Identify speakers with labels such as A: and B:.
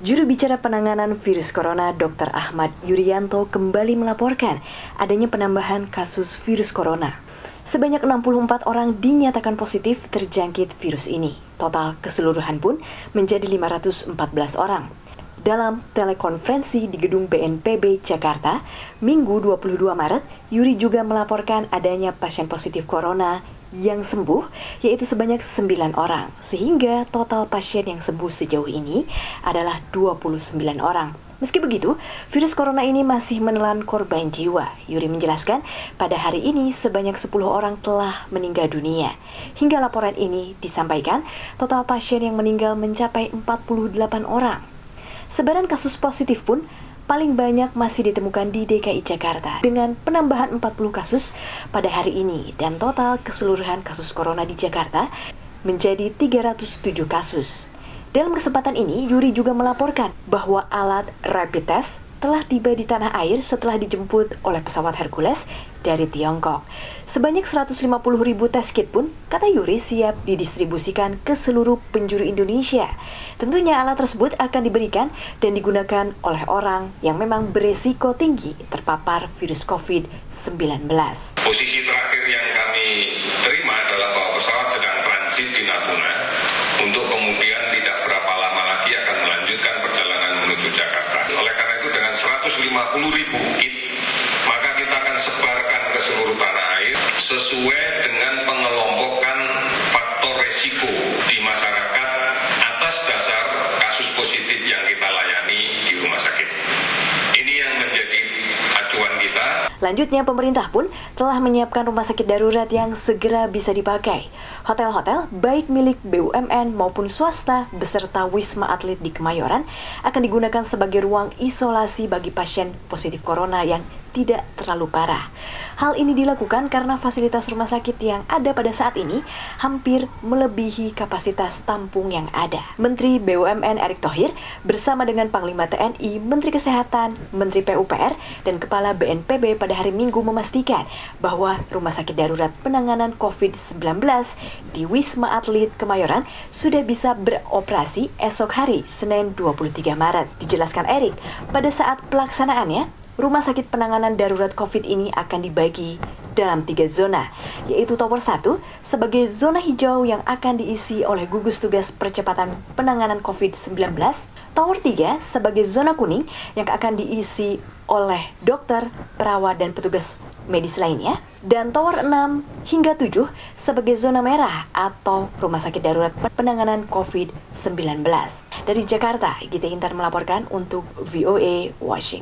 A: Juru bicara penanganan virus corona Dr. Ahmad Yuryanto kembali melaporkan adanya penambahan kasus virus corona. Sebanyak 64 orang dinyatakan positif terjangkit virus ini. Total keseluruhan pun menjadi 514 orang. Dalam telekonferensi di gedung BNPB Jakarta, Minggu 22 Maret, Yuri juga melaporkan adanya pasien positif corona yang sembuh yaitu sebanyak 9 orang sehingga total pasien yang sembuh sejauh ini adalah 29 orang. Meski begitu, virus corona ini masih menelan korban jiwa. Yuri menjelaskan, pada hari ini sebanyak 10 orang telah meninggal dunia. Hingga laporan ini disampaikan, total pasien yang meninggal mencapai 48 orang. Sebaran kasus positif pun paling banyak masih ditemukan di DKI Jakarta dengan penambahan 40 kasus pada hari ini dan total keseluruhan kasus corona di Jakarta menjadi 307 kasus. Dalam kesempatan ini, Yuri juga melaporkan bahwa alat rapid test telah tiba di tanah air setelah dijemput oleh pesawat Hercules dari Tiongkok. Sebanyak 150 ribu tes kit pun, kata Yuri, siap didistribusikan ke seluruh penjuru Indonesia. Tentunya alat tersebut akan diberikan dan digunakan oleh orang yang memang beresiko tinggi terpapar virus COVID-19.
B: Posisi terakhir yang kami terima adalah bahwa pesawat sedang transit di Natuna untuk kemudian tidak berapa 250 ribu kit, maka kita akan sebarkan ke seluruh tanah air sesuai dengan pengelompokan faktor resiko di masyarakat atas dasar kasus positif yang
A: Lanjutnya, pemerintah pun telah menyiapkan rumah sakit darurat yang segera bisa dipakai. Hotel-hotel, baik milik BUMN maupun swasta, beserta Wisma Atlet di Kemayoran, akan digunakan sebagai ruang isolasi bagi pasien positif corona yang tidak terlalu parah. Hal ini dilakukan karena fasilitas rumah sakit yang ada pada saat ini hampir melebihi kapasitas tampung yang ada. Menteri BUMN Erick Thohir bersama dengan Panglima TNI, Menteri Kesehatan, Menteri PUPR, dan Kepala BNPB pada hari Minggu memastikan bahwa rumah sakit darurat penanganan COVID-19 di Wisma Atlet Kemayoran sudah bisa beroperasi esok hari, Senin 23 Maret. Dijelaskan Erik, pada saat pelaksanaannya, rumah sakit penanganan darurat COVID ini akan dibagi dalam tiga zona, yaitu Tower 1 sebagai zona hijau yang akan diisi oleh gugus tugas percepatan penanganan COVID-19, Tower 3 sebagai zona kuning yang akan diisi oleh dokter, perawat, dan petugas medis lainnya, dan Tower 6 hingga 7 sebagai zona merah atau rumah sakit darurat penanganan COVID-19. Dari Jakarta, Gita Intar melaporkan untuk VOA Washington.